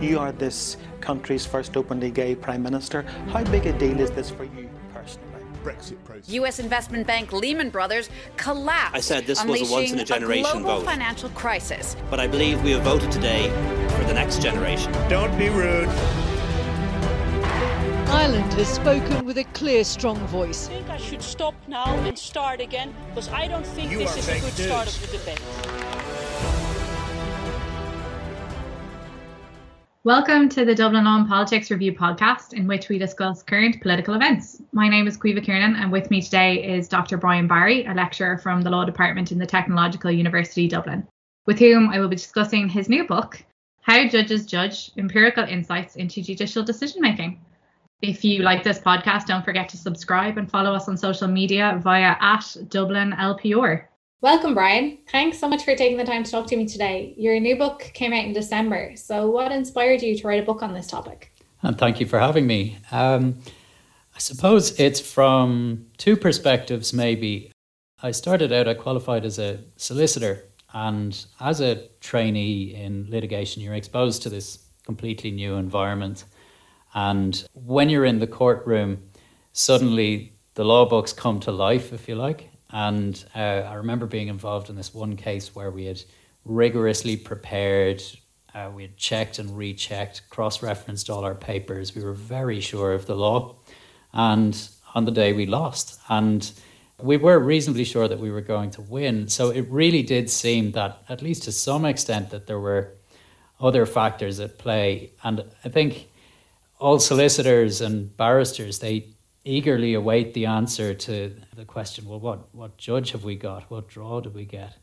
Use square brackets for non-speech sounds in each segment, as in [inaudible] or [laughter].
You are this country's first openly gay prime minister. How big a deal is this for you personally? Brexit process. U.S. investment bank Lehman Brothers collapsed. I said this was a once in a generation a global vote. financial crisis. But I believe we have voted today for the next generation. Don't be rude. Ireland has spoken with a clear, strong voice. I think I should stop now and start again because I don't think You this is a good news. start of the debate. Welcome to the Dublin Law and Politics Review podcast, in which we discuss current political events. My name is Caoimhe Kiernan, and with me today is Dr. Brian Barry, a lecturer from the Law Department in the Technological University Dublin, with whom I will be discussing his new book, How Judges Judge Empirical Insights into Judicial Decision Making. If you like this podcast, don't forget to subscribe and follow us on social media via at Dublin LPR. Welcome, Brian. Thanks so much for taking the time to talk to me today. Your new book came out in December. So, what inspired you to write a book on this topic? And thank you for having me. Um, I suppose it's from two perspectives, maybe. I started out, I qualified as a solicitor, and as a trainee in litigation, you're exposed to this completely new environment. And when you're in the courtroom, suddenly the law books come to life, if you like. And uh, I remember being involved in this one case where we had rigorously prepared, uh, we had checked and rechecked, cross referenced all our papers. We were very sure of the law. And on the day we lost. And we were reasonably sure that we were going to win. So it really did seem that, at least to some extent, that there were other factors at play. And I think all solicitors and barristers, they eagerly await the answer to the question well what what judge have we got? What draw do we get?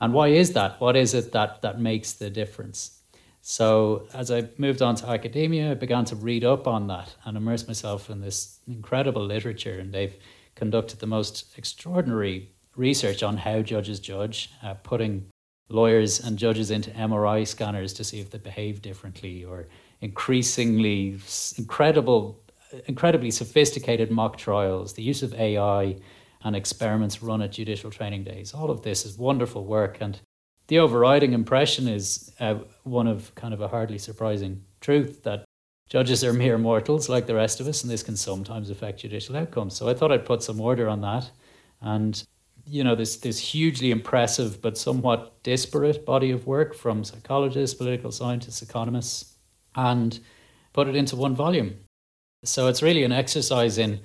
And why is that? What is it that that makes the difference? So as i moved on to academia i began to read up on that and immerse myself in this incredible literature and they've conducted the most extraordinary research on how judges judge uh, putting lawyers and judges into mri scanners to see if they behave differently or increasingly incredible incredibly sophisticated mock trials, the use of AI and experiments run at judicial training days. All of this is wonderful work. And the overriding impression is uh, one of kind of a hardly surprising truth that judges are mere mortals like the rest of us, and this can sometimes affect judicial outcomes. So I thought I'd put some order on that. And you know, this this hugely impressive but somewhat disparate body of work from psychologists, political scientists, economists, and put it into one volume. So it's really an exercise in,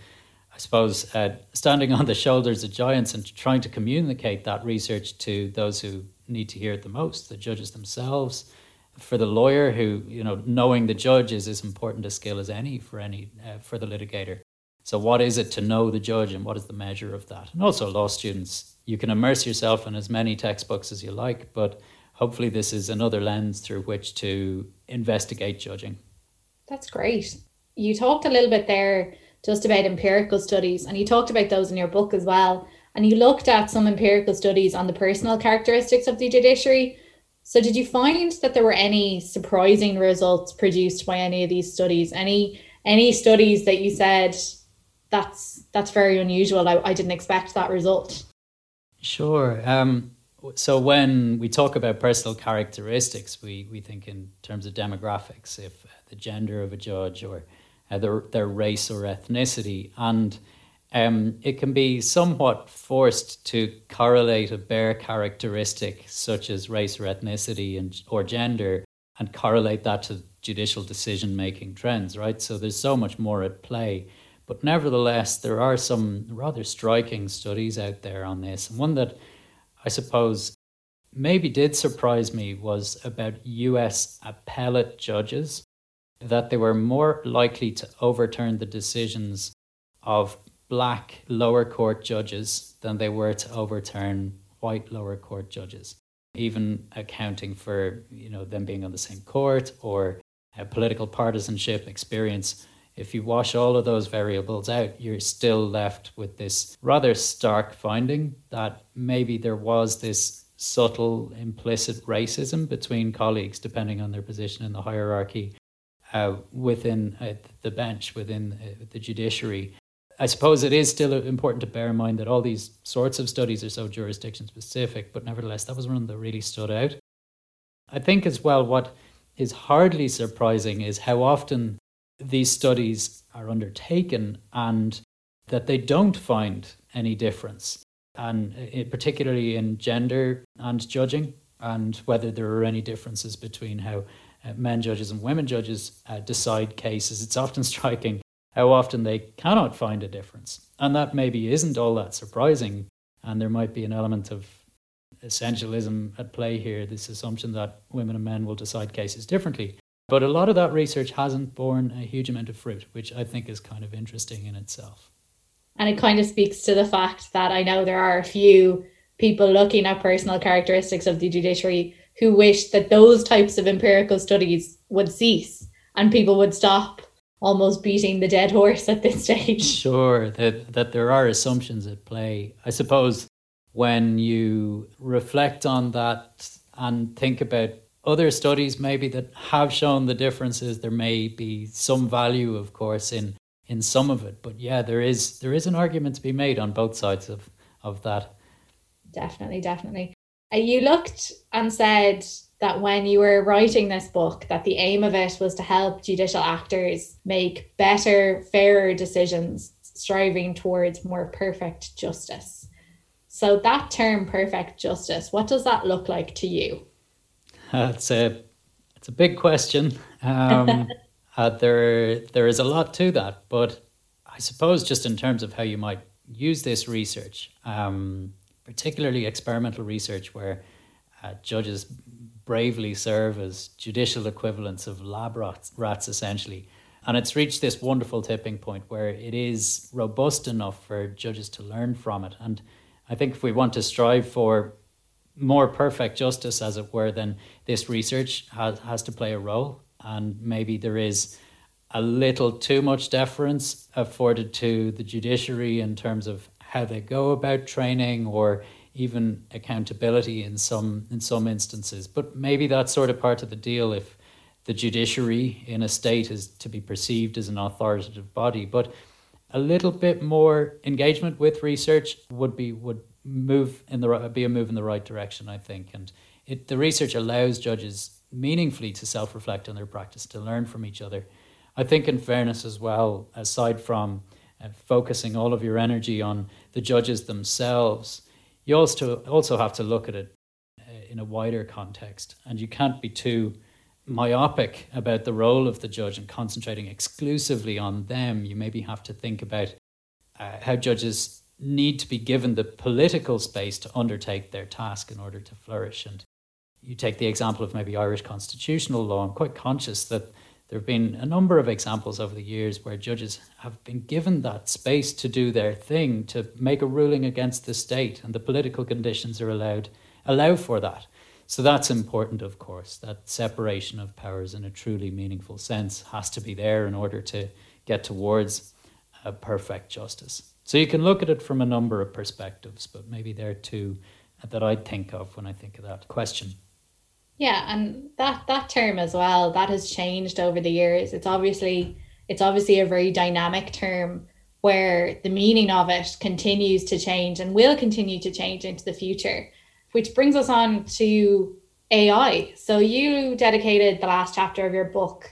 I suppose, uh, standing [laughs] on the shoulders of giants and trying to communicate that research to those who need to hear it the most, the judges themselves. For the lawyer, who you know, knowing the judge is as important a skill as any for any uh, for the litigator. So, what is it to know the judge, and what is the measure of that? And also, law students, you can immerse yourself in as many textbooks as you like, but hopefully, this is another lens through which to investigate judging. That's great. You talked a little bit there just about empirical studies, and you talked about those in your book as well. And you looked at some empirical studies on the personal characteristics of the judiciary. So, did you find that there were any surprising results produced by any of these studies? Any any studies that you said that's that's very unusual? I, I didn't expect that result. Sure. Um, so when we talk about personal characteristics, we, we think in terms of demographics, if the gender of a judge or uh, their, their race or ethnicity. And um, it can be somewhat forced to correlate a bare characteristic such as race or ethnicity and, or gender and correlate that to judicial decision making trends, right? So there's so much more at play. But nevertheless, there are some rather striking studies out there on this. And one that I suppose maybe did surprise me was about US appellate judges, that they were more likely to overturn the decisions of black lower court judges than they were to overturn white lower court judges, even accounting for you know them being on the same court or political partisanship experience. If you wash all of those variables out, you're still left with this rather stark finding that maybe there was this subtle implicit racism between colleagues depending on their position in the hierarchy uh, within uh, the bench, within uh, the judiciary. I suppose it is still important to bear in mind that all these sorts of studies are so jurisdiction specific, but nevertheless, that was one that really stood out. I think as well what is hardly surprising is how often these studies are undertaken and that they don't find any difference, and uh, particularly in gender and judging, and whether there are any differences between how uh, men judges and women judges uh, decide cases. It's often [laughs] striking how often they cannot find a difference. And that maybe isn't all that surprising. And there might be an element of essentialism at play here, this assumption that women and men will decide cases differently. But a lot of that research hasn't borne a huge amount of fruit, which I think is kind of interesting in itself. And it kind of speaks to the fact that I know there are a few people looking at personal characteristics of the judiciary who wish that those types of empirical studies would cease and people would stop almost beating the dead horse at this stage. [laughs] Sure, that, that there are assumptions at play. I suppose when you reflect on that and think about other studies maybe that have shown the differences, there may be some value, of course, in in some of it. But yeah, there is there is an argument to be made on both sides of of that. Definitely, definitely. Uh, you looked and said that when you were writing this book that the aim of it was to help judicial actors make better fairer decisions striving towards more perfect justice. So that term perfect justice what does that look like to you? It's a it's a big question. Um, [laughs] uh, there there is a lot to that but i suppose just in terms of how you might use this research um, particularly experimental research where uh, judges bravely serve as judicial equivalents of lab rats, rats, essentially. And it's reached this wonderful tipping point where it is robust enough for judges to learn from it. And I think if we want to strive for more perfect justice, as it were, then this research has, has to play a role. And maybe there is a little too much deference afforded to the judiciary in terms of how they go about training or even accountability in some in some instances. But maybe that's sort of part of the deal if the judiciary in a state is to be perceived as an authoritative body. But a little bit more engagement with research would be would move in the be a move in the right direction, I think. And it, the research allows judges meaningfully to self reflect on their practice, to learn from each other. I think, in fairness as well, aside from uh, focusing all of your energy on the judges themselves, you also also have to look at it uh, in a wider context, and you can't be too myopic about the role of the judge and concentrating exclusively on them. You maybe have to think about uh, how judges need to be given the political space to undertake their task in order to flourish. And you take the example of maybe Irish constitutional law. I'm quite conscious that there have been a number of examples over the years where judges have been given that space to do their thing, to make a ruling against the state, and the political conditions are allowed allow for that. So that's important, of course. That separation of powers in a truly meaningful sense has to be there in order to get towards a perfect justice. So you can look at it from a number of perspectives, but maybe there are two that I think of when I think of that question. Yeah, and that that term as well that has changed over the years. It's obviously it's obviously a very dynamic term where the meaning of it continues to change and will continue to change into the future, which brings us on to AI. So you dedicated the last chapter of your book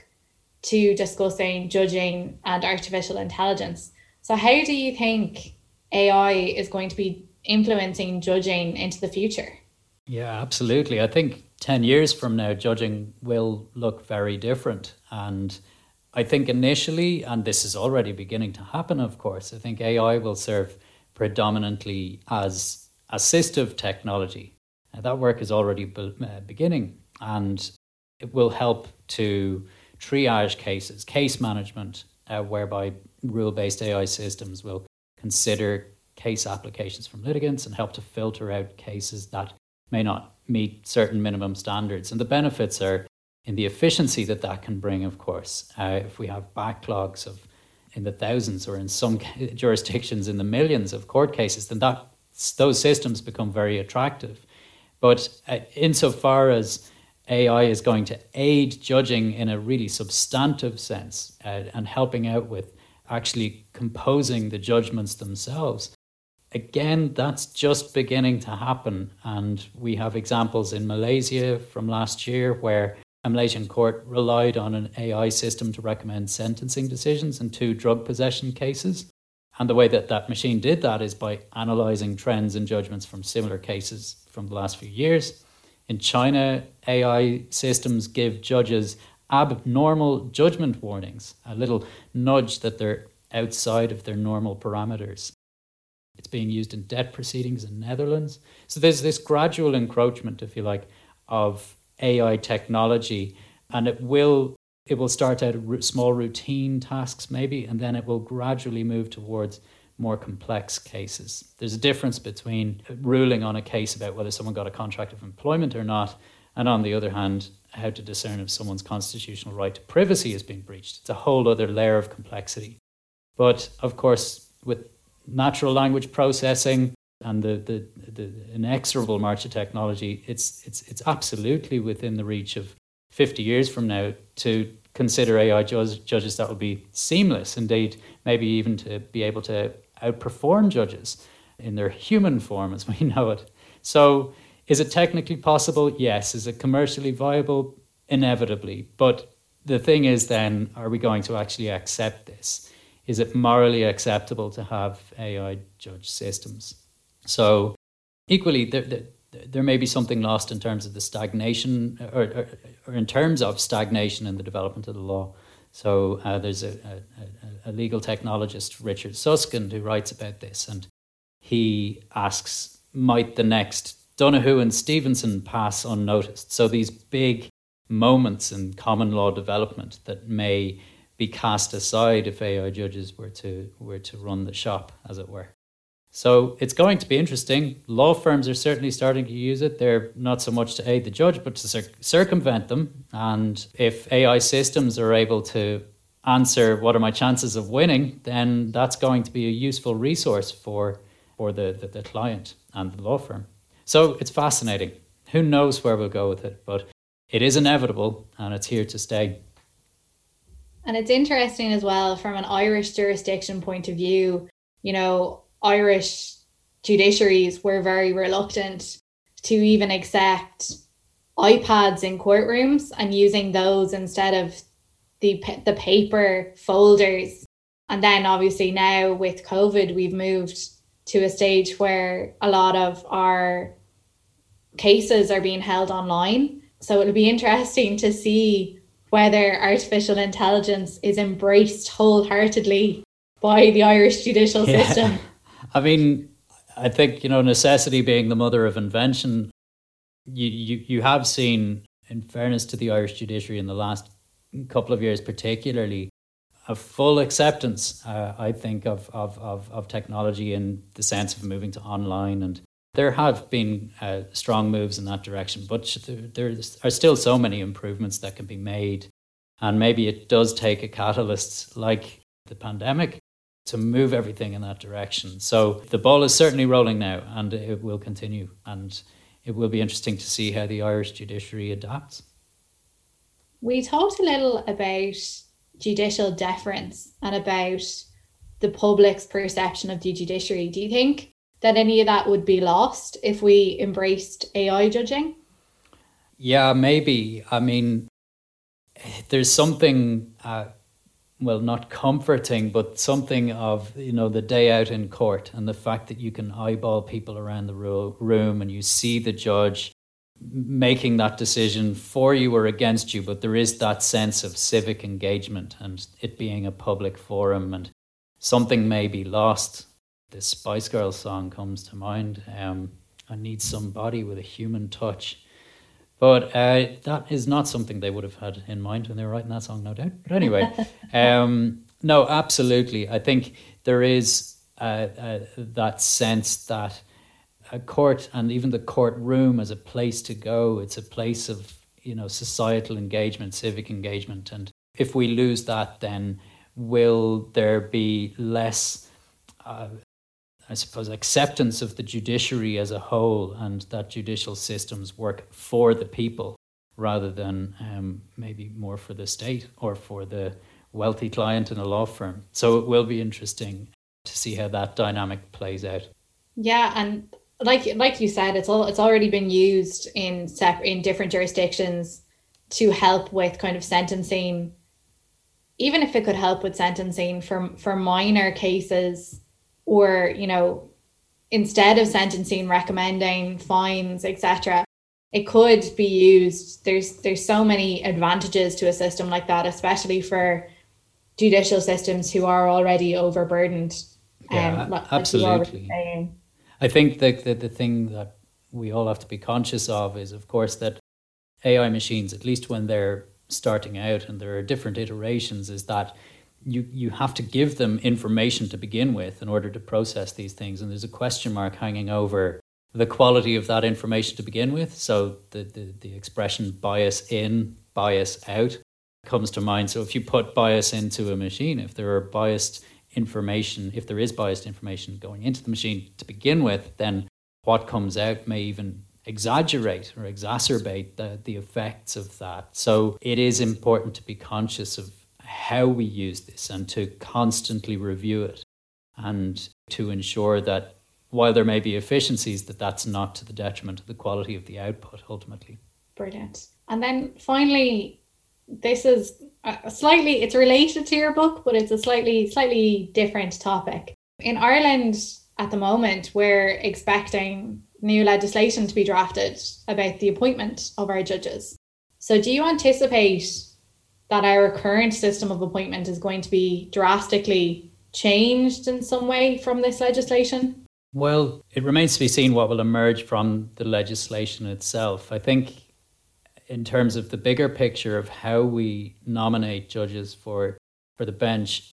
to discussing judging and artificial intelligence. So how do you think AI is going to be influencing judging into the future? Yeah, absolutely. I think 10 years from now, judging will look very different. And I think initially, and this is already beginning to happen, of course, I think AI will serve predominantly as assistive technology. Now, that work is already be- uh, beginning and it will help to triage cases, case management, uh, whereby rule based AI systems will consider case applications from litigants and help to filter out cases that may not meet certain minimum standards. And the benefits are in the efficiency that that can bring, of course. Uh, if we have backlogs of in the thousands or in some [laughs] jurisdictions in the millions of court cases, then that those systems become very attractive. But uh, insofar as AI is going to aid judging in a really substantive sense uh, and helping out with actually composing the judgments themselves, again, that's just beginning to happen. And we have examples in Malaysia from last year where a Malaysian court relied on an AI system to recommend sentencing decisions in two drug possession cases. And the way that that machine did that is by analyzing trends and judgments from similar cases from the last few years. In China, AI systems give judges abnormal judgment warnings, a little nudge that they're outside of their normal parameters. It's being used in debt proceedings in Netherlands. So there's this gradual encroachment, if you like, of AI technology, and it will it will start out small routine tasks maybe, and then it will gradually move towards more complex cases. There's a difference between ruling on a case about whether someone got a contract of employment or not, and on the other hand, how to discern if someone's constitutional right to privacy has been breached. It's a whole other layer of complexity. But of course, with natural language processing and the, the, the inexorable march of technology, it's, it's, it's absolutely within the reach of 50 years from now to consider AI judges that will be seamless, indeed, maybe even to be able to outperform judges in their human form as we [laughs] know it. So, is it technically possible? Yes. Is it commercially viable? Inevitably. But the thing is, then, are we going to actually accept this? Is it morally acceptable to have AI judge systems? So, equally, there, there, there may be something lost in terms of the stagnation, or, or, or in terms of stagnation in the development of the law. So uh, there's a, a, a, legal technologist, Richard Susskind, who writes about this, and he asks, might the next Donoghue and Stevenson pass unnoticed? So these big moments in common law development that may be cast aside if AI judges were to were to run the shop, as it were. So it's going to be interesting. Law firms are certainly starting to use it. They're not so much to aid the judge, but to cir- circumvent them. And if AI systems are able to answer what are my chances of winning, then that's going to be a useful resource for, for the, the, the client and the law firm. So it's fascinating. Who knows where we'll go with it, but it is inevitable and it's here to stay. And it's interesting as well from an Irish jurisdiction point of view. You know, Irish judiciaries were very reluctant to even accept iPads in courtrooms and using those instead of the the paper folders. And then obviously now with COVID, we've moved to a stage where a lot of our cases are being held online. So it'll be interesting to see whether artificial intelligence is embraced wholeheartedly by the Irish judicial yeah. system. [laughs] I mean, I think, you know, necessity being the mother of invention, you, you, you have seen, in fairness to the Irish judiciary in the last couple of years, particularly, a full acceptance, uh, I think, of, of, of, of technology in the sense of moving to online. And there have been uh, strong moves in that direction, but there are still so many improvements that can be made. And maybe it does take a catalyst like the pandemic to move everything in that direction. So the ball is certainly rolling now and it will continue. And it will be interesting to see how the Irish judiciary adapts. We talked a little about judicial deference and about the public's perception of the judiciary. Do you think that any of that would be lost if we embraced AI judging? Yeah, maybe. I mean, there's something uh, well, not comforting, but something of, you know, the day out in court and the fact that you can eyeball people around the room and you see the judge making that decision for you or against you, but there is that sense of civic engagement and it being a public forum and something may be lost. The Spice Girls song comes to mind. Um, I need somebody with a human touch. But uh, that is not something they would have had in mind when they were writing that song, no doubt. But anyway, [laughs] um, no, absolutely. I think there is uh, uh, that sense that a court and even the courtroom as a place to go, it's a place of you know societal engagement, civic engagement, and if we lose that, then will there be less uh, I suppose, acceptance of the judiciary as a whole and that judicial systems work for the people rather than um, maybe more for the state or for the wealthy client in a law firm. So it will be interesting to see how that dynamic plays out. Yeah, and like like you said, it's all it's already been used in sep- in different jurisdictions to help with kind of sentencing, even if it could help with sentencing for for minor cases, or you know, instead of sentencing, recommending fines, etc. It could be used. There's there's so many advantages to a system like that, especially for judicial systems who are already overburdened. Yeah, um, like absolutely. I think that the, the thing that we all have to be conscious of is, of course, that AI machines, at least when they're starting out and there are different iterations, is that you, you have to give them information to begin with in order to process these things. And there's a question mark hanging over the quality of that information to begin with. So the, the, the expression bias in, bias out comes to mind. So if you put bias into a machine, if there are biased information, if there is biased information going into the machine to begin with, then what comes out may even exaggerate or exacerbate the, the effects of that. So it is important to be conscious of how we use this and to constantly review it and to ensure that while there may be efficiencies that that's not to the detriment of the quality of the output ultimately. Brilliant. And then finally this is a slightly it's related to your book but it's a slightly slightly different topic. In ireland at the moment we're expecting new legislation to be drafted about the appointment of our judges. So do you anticipate that our current system of appointment is going to be drastically changed in some way from this legislation? Well it remains to be seen what will emerge from the legislation itself. I think in terms of the bigger picture of how we nominate judges for for the bench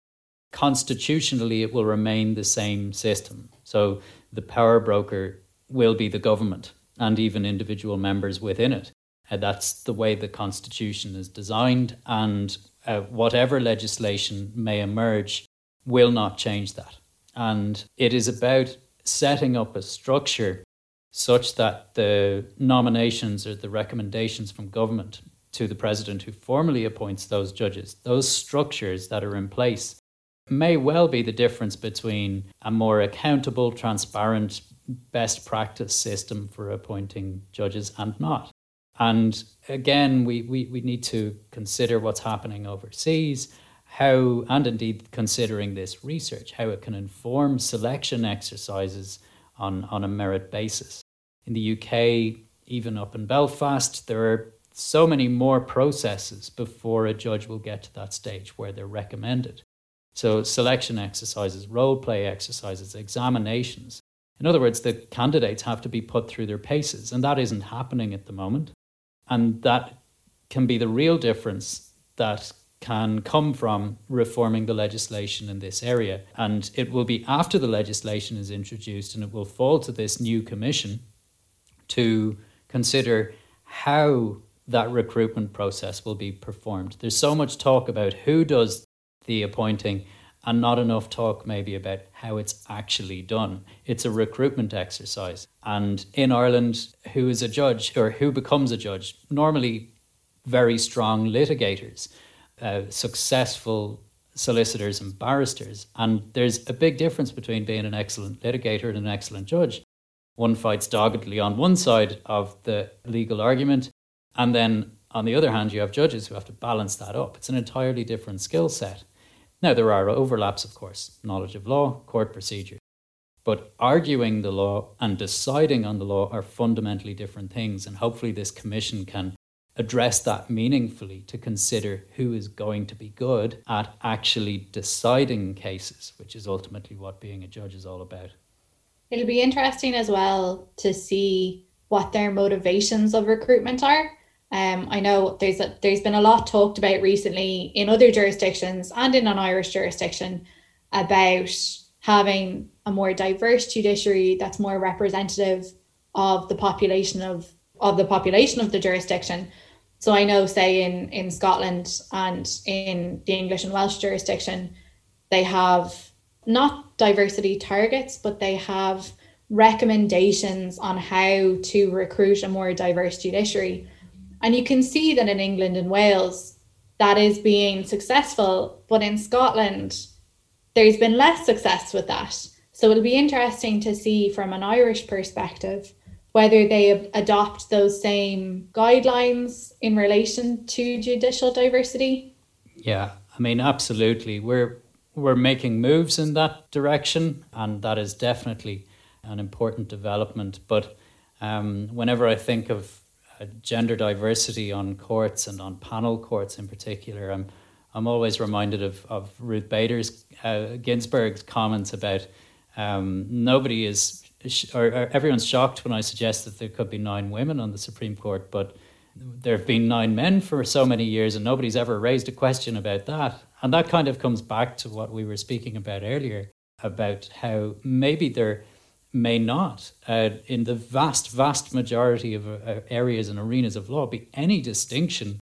constitutionally it will remain the same system. So the power broker will be the government and even individual members within it uh, that's the way the constitution is designed and uh, whatever legislation may emerge will not change that and it is about setting up a structure such that the nominations or the recommendations from government to the president who formally appoints those judges, those structures that are in place, may well be the difference between a more accountable, transparent, best practice system for appointing judges and not. And again, we, we, we need to consider what's happening overseas, how, and indeed considering this research, how it can inform selection exercises on, on a merit basis in the UK, even up in Belfast, there are so many more processes before a judge will get to that stage where they're recommended. So, selection exercises, role play exercises, examinations. In other words, the candidates have to be put through their paces, and that isn't happening at the moment. And that can be the real difference that can come from reforming the legislation in this area. And it will be after the legislation is introduced and it will fall to this new commission to consider how that recruitment process will be performed. There's so much talk about who does the appointing and not enough talk maybe about how it's actually done. It's a recruitment exercise. And in Ireland, who is a judge or who becomes a judge? Normally, very strong litigators, uh, successful solicitors and barristers. And there's a big difference between being an excellent litigator and an excellent judge. One fights doggedly on one side of the legal argument, and then on the other hand, you have judges who have to balance that up. It's an entirely different skill set. Now, there are overlaps, of course knowledge of law, court procedure. But arguing the law and deciding on the law are fundamentally different things. And hopefully, this commission can address that meaningfully to consider who is going to be good at actually deciding cases, which is ultimately what being a judge is all about. It'll be interesting as well to see what their motivations of recruitment are. Um, I know there's a, there's been a lot talked about recently in other jurisdictions and in an Irish jurisdiction about having a more diverse judiciary that's more representative of the population of of the population of the jurisdiction. So I know, say in in Scotland and in the English and Welsh jurisdiction, they have not diversity targets, but they have recommendations on how to recruit a more diverse judiciary. And you can see that in England and Wales, that is being successful. But in Scotland, there's been less success with that. So it'll be interesting to see from an Irish perspective whether they adopt those same guidelines in relation to judicial diversity? Yeah, I mean, absolutely. We're we're making moves in that direction, and that is definitely an important development. But um, whenever I think of gender diversity on courts and on panel courts in particular, I'm I'm always reminded of of Ruth Bader's uh, Ginsburg's comments about um, nobody is or, or everyone's shocked when I suggest that there could be nine women on the Supreme Court, but there have been nine men for so many years, and nobody's ever raised a question about that. And that kind of comes back to what we were speaking about earlier about how maybe there may not, uh, in the vast, vast majority of uh, areas and arenas of law, be any distinction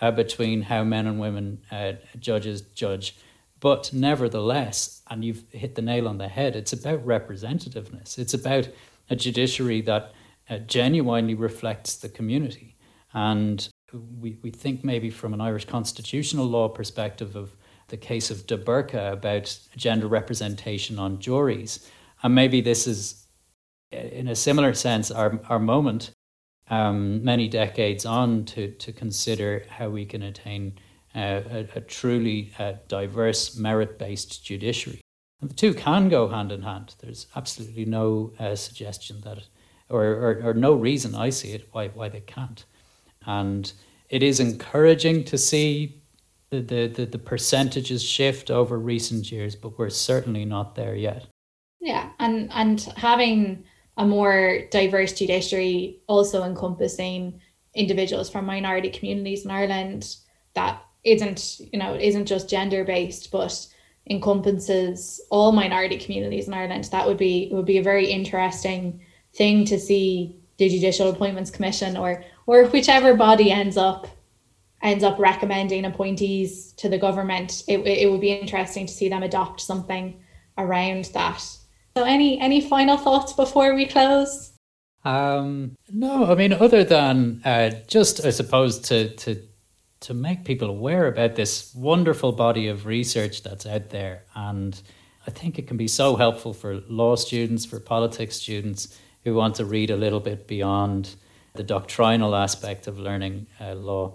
uh, between how men and women uh, judges judge. But nevertheless, and you've hit the nail on the head, it's about representativeness. It's about a judiciary that uh, genuinely reflects the community. And we, we think maybe from an Irish constitutional law perspective of the case of De Burca about gender representation on juries. And maybe this is, in a similar sense, our, our moment um, many decades on to, to consider how we can attain uh, a, a, truly uh, diverse, merit based judiciary. And the two can go hand in hand. There's absolutely no uh, suggestion that, or, or, or, no reason I see it why, why they can't. And it is encouraging to see the, the, the, the percentages shift over recent years, but we're certainly not there yet. Yeah, and and having a more diverse judiciary also encompassing individuals from minority communities in Ireland that isn't you know isn't just gender based but encompasses all minority communities in Ireland. That would be would be a very interesting thing to see the judicial appointments commission or or whichever body ends up ends up recommending appointees to the government. It, it would be interesting to see them adopt something around that so any any final thoughts before we close um no i mean other than uh, just i suppose to to to make people aware about this wonderful body of research that's out there. And I think it can be so helpful for law students, for politics students who want to read a little bit beyond the doctrinal aspect of learning uh, law.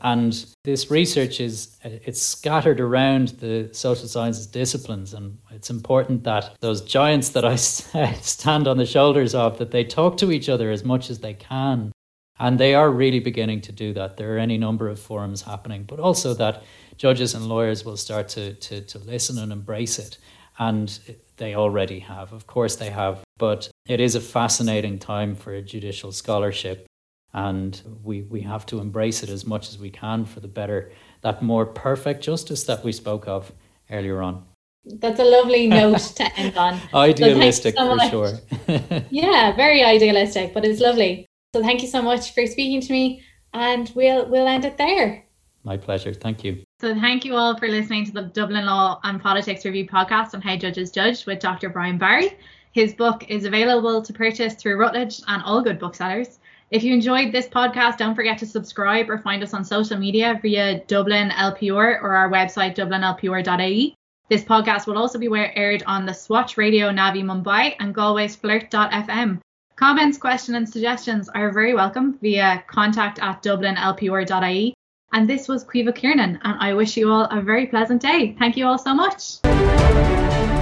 And this research is it's scattered around the social sciences disciplines, and it's important that those giants that I [laughs] stand on the shoulders of that they talk to each other as much as they can and they are really beginning to do that. There are any number of forums happening, but also that judges and lawyers will start to, to, to listen and embrace it. And they already have. Of course, they have. But it is a fascinating time for a judicial scholarship. And we, we have to embrace it as much as we can for the better, that more perfect justice that we spoke of earlier on. That's a lovely note to end on. [laughs] idealistic so for sure. [laughs] yeah, very idealistic, but it's lovely. So thank you so much for speaking to me and we'll we'll end it there. My pleasure. Thank you. So thank you all for listening to the Dublin Law and Politics Review podcast on how judges judge with Dr. Brian Barry. His book is available to purchase through Routledge and all good booksellers. If you enjoyed this podcast, don't forget to subscribe or find us on social media via Dublin LPR or our website dublinlpr.ie. This podcast will also be aired on the Swatch Radio Navi Mumbai and Galway's Flirt.fm. Comments, questions, and suggestions are very welcome via contact at dublinlpr.ie. And this was Caoimhe Kiernan, and I wish you all a very pleasant day. Thank you all so much.